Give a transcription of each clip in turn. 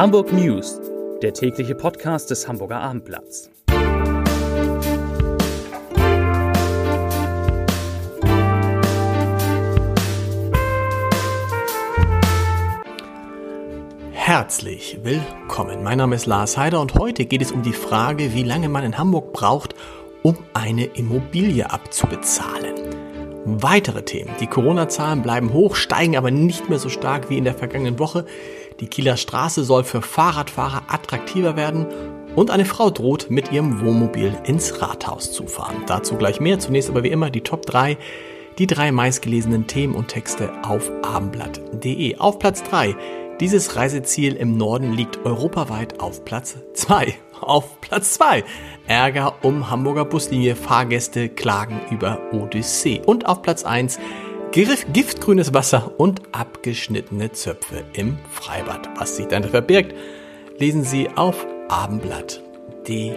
Hamburg News, der tägliche Podcast des Hamburger Abendblatts. Herzlich willkommen. Mein Name ist Lars Heider und heute geht es um die Frage, wie lange man in Hamburg braucht, um eine Immobilie abzubezahlen. Weitere Themen. Die Corona-Zahlen bleiben hoch, steigen aber nicht mehr so stark wie in der vergangenen Woche. Die Kieler Straße soll für Fahrradfahrer attraktiver werden und eine Frau droht mit ihrem Wohnmobil ins Rathaus zu fahren. Dazu gleich mehr. Zunächst aber wie immer die Top 3, die drei meistgelesenen Themen und Texte auf abendblatt.de. Auf Platz 3. Dieses Reiseziel im Norden liegt europaweit auf Platz 2. Auf Platz 2 Ärger um Hamburger Buslinie, Fahrgäste klagen über Odyssee. Und auf Platz 1 giftgrünes Wasser und abgeschnittene Zöpfe im Freibad. Was sich dahinter verbirgt, lesen Sie auf abendblatt.de.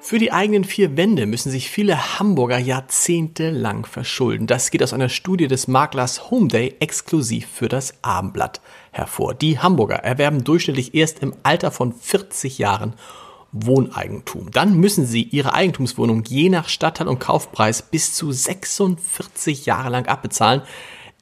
Für die eigenen vier Wände müssen sich viele Hamburger jahrzehntelang verschulden. Das geht aus einer Studie des Maklers Homeday exklusiv für das Abendblatt hervor. Die Hamburger erwerben durchschnittlich erst im Alter von 40 Jahren Wohneigentum. Dann müssen sie ihre Eigentumswohnung je nach Stadtteil und Kaufpreis bis zu 46 Jahre lang abbezahlen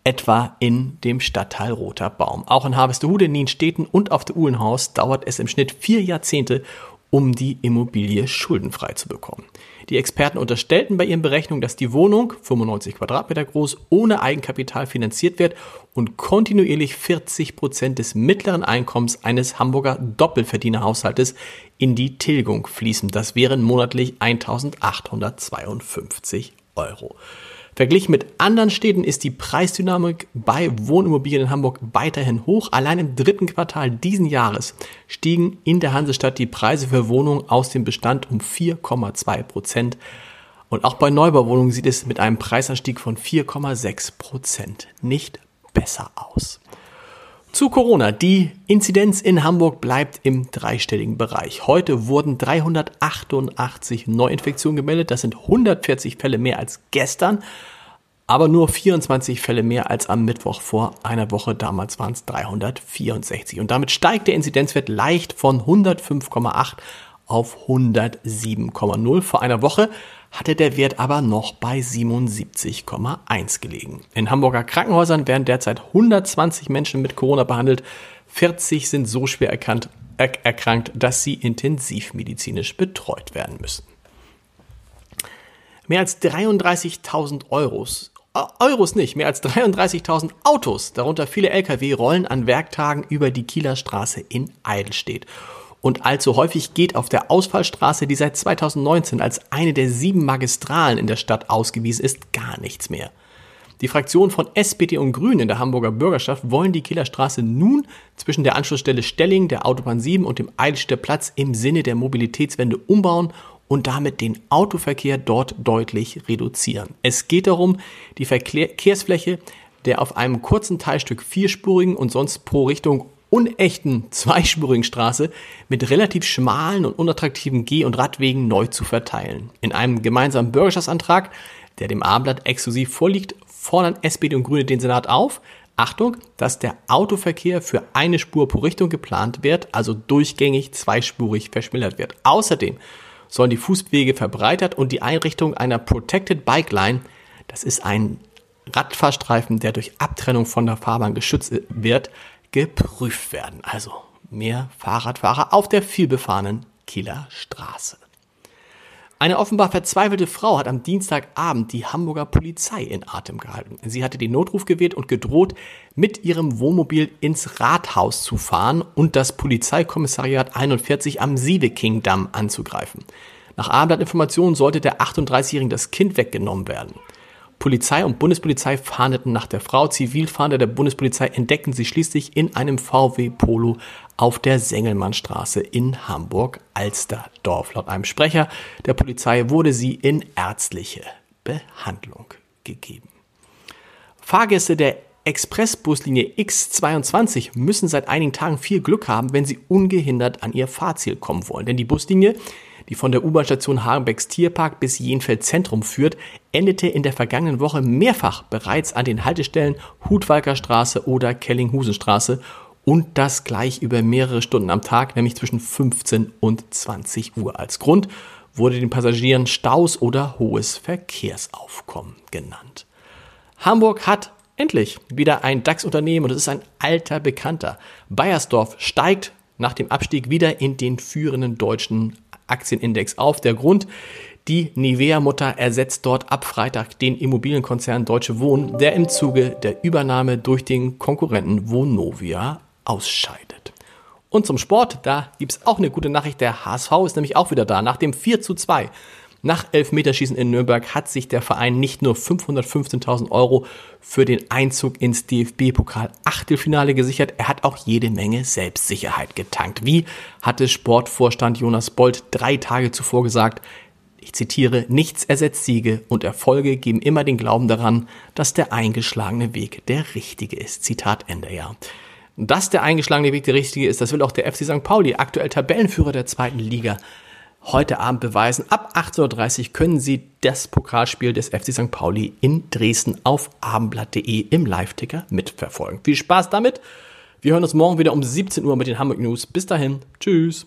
etwa in dem Stadtteil Roter Baum. Auch in Harvestehude, Nienstädten und auf der Uhlenhaus dauert es im Schnitt vier Jahrzehnte, um die Immobilie schuldenfrei zu bekommen. Die Experten unterstellten bei ihren Berechnungen, dass die Wohnung, 95 Quadratmeter groß, ohne Eigenkapital finanziert wird und kontinuierlich 40 Prozent des mittleren Einkommens eines Hamburger Doppelverdienerhaushaltes in die Tilgung fließen. Das wären monatlich 1852 Euro. Verglichen mit anderen Städten ist die Preisdynamik bei Wohnimmobilien in Hamburg weiterhin hoch. Allein im dritten Quartal diesen Jahres stiegen in der Hansestadt die Preise für Wohnungen aus dem Bestand um 4,2 Prozent. Und auch bei Neubauwohnungen sieht es mit einem Preisanstieg von 4,6 Prozent nicht besser aus. Zu Corona. Die Inzidenz in Hamburg bleibt im dreistelligen Bereich. Heute wurden 388 Neuinfektionen gemeldet. Das sind 140 Fälle mehr als gestern, aber nur 24 Fälle mehr als am Mittwoch vor einer Woche. Damals waren es 364. Und damit steigt der Inzidenzwert leicht von 105,8 auf 107,0. Vor einer Woche hatte der Wert aber noch bei 77,1 gelegen. In Hamburger Krankenhäusern werden derzeit 120 Menschen mit Corona behandelt. 40 sind so schwer erkannt, er erkrankt, dass sie intensivmedizinisch betreut werden müssen. Mehr als 33.000 Euros, äh, Euros nicht, mehr als 33.000 Autos, darunter viele Lkw, rollen an Werktagen über die Kieler Straße in Eidelstedt und allzu häufig geht auf der Ausfallstraße, die seit 2019 als eine der sieben Magistralen in der Stadt ausgewiesen ist, gar nichts mehr. Die Fraktionen von SPD und Grünen in der Hamburger Bürgerschaft wollen die Killerstraße nun zwischen der Anschlussstelle Stelling, der Autobahn 7 und dem Eidelstädter Platz im Sinne der Mobilitätswende umbauen und damit den Autoverkehr dort deutlich reduzieren. Es geht darum, die Verkehrsfläche der auf einem kurzen Teilstück vierspurigen und sonst pro Richtung unechten zweispurigen Straße mit relativ schmalen und unattraktiven Geh- und Radwegen neu zu verteilen. In einem gemeinsamen Bürgerschaftsantrag, der dem A-Blatt exklusiv vorliegt, fordern SPD und Grüne den Senat auf, Achtung, dass der Autoverkehr für eine Spur pro Richtung geplant wird, also durchgängig zweispurig verschmälert wird. Außerdem sollen die Fußwege verbreitert und die Einrichtung einer Protected Bike Line, das ist ein Radfahrstreifen, der durch Abtrennung von der Fahrbahn geschützt wird, geprüft werden. Also mehr Fahrradfahrer auf der vielbefahrenen Kieler Straße. Eine offenbar verzweifelte Frau hat am Dienstagabend die Hamburger Polizei in Atem gehalten. Sie hatte den Notruf gewählt und gedroht, mit ihrem Wohnmobil ins Rathaus zu fahren und das Polizeikommissariat 41 am Sievekingdamm anzugreifen. Nach Abendblattinformationen sollte der 38-Jährigen das Kind weggenommen werden. Polizei und Bundespolizei fahndeten nach der Frau. Zivilfahnder der Bundespolizei entdeckten sie schließlich in einem VW Polo auf der Sengelmannstraße in Hamburg-Alsterdorf. Laut einem Sprecher der Polizei wurde sie in ärztliche Behandlung gegeben. Fahrgäste der Expressbuslinie X22 müssen seit einigen Tagen viel Glück haben, wenn sie ungehindert an ihr Fahrziel kommen wollen. Denn die Buslinie die von der U-Bahn-Station Hagenbecks Tierpark bis Jenfeld Zentrum führt, endete in der vergangenen Woche mehrfach bereits an den Haltestellen Hutwalker Straße oder Kellinghusenstraße und das gleich über mehrere Stunden am Tag, nämlich zwischen 15 und 20 Uhr. Als Grund wurde den Passagieren Staus oder hohes Verkehrsaufkommen genannt. Hamburg hat endlich wieder ein DAX-Unternehmen und es ist ein alter Bekannter. Bayersdorf steigt nach dem Abstieg wieder in den führenden deutschen Aktienindex auf. Der Grund, die Nivea-Mutter ersetzt dort ab Freitag den Immobilienkonzern Deutsche Wohnen, der im Zuge der Übernahme durch den Konkurrenten Vonovia ausscheidet. Und zum Sport, da gibt es auch eine gute Nachricht. Der HSV ist nämlich auch wieder da. Nach dem 4 zu 2 nach Elfmeterschießen in Nürnberg hat sich der Verein nicht nur 515.000 Euro für den Einzug ins DFB-Pokal-Achtelfinale gesichert, er hat auch jede Menge Selbstsicherheit getankt. Wie hatte Sportvorstand Jonas Bold drei Tage zuvor gesagt, ich zitiere, nichts ersetzt Siege und Erfolge geben immer den Glauben daran, dass der eingeschlagene Weg der richtige ist. Zitat Ende, ja. Dass der eingeschlagene Weg der richtige ist, das will auch der FC St. Pauli, aktuell Tabellenführer der zweiten Liga, heute Abend beweisen. Ab 18.30 Uhr können Sie das Pokalspiel des FC St. Pauli in Dresden auf abendblatt.de im Live-Ticker mitverfolgen. Viel Spaß damit. Wir hören uns morgen wieder um 17 Uhr mit den Hamburg News. Bis dahin. Tschüss.